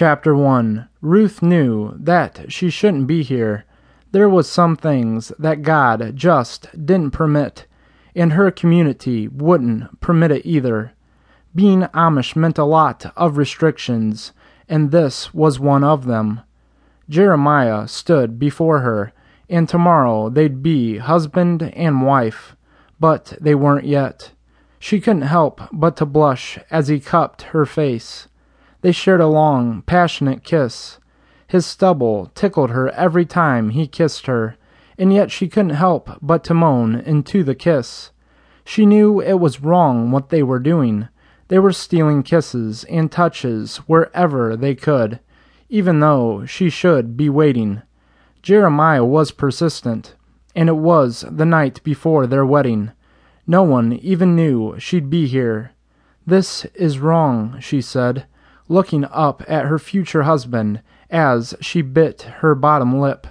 Chapter 1 Ruth knew that she shouldn't be here. There was some things that God just didn't permit, and her community wouldn't permit it either. Being Amish meant a lot of restrictions, and this was one of them. Jeremiah stood before her, and tomorrow they'd be husband and wife, but they weren't yet. She couldn't help but to blush as he cupped her face. They shared a long, passionate kiss. His stubble tickled her every time he kissed her, and yet she couldn't help but to moan into the kiss. She knew it was wrong what they were doing. They were stealing kisses and touches wherever they could, even though she should be waiting. Jeremiah was persistent, and it was the night before their wedding. No one even knew she'd be here. This is wrong, she said, looking up at her future husband as she bit her bottom lip.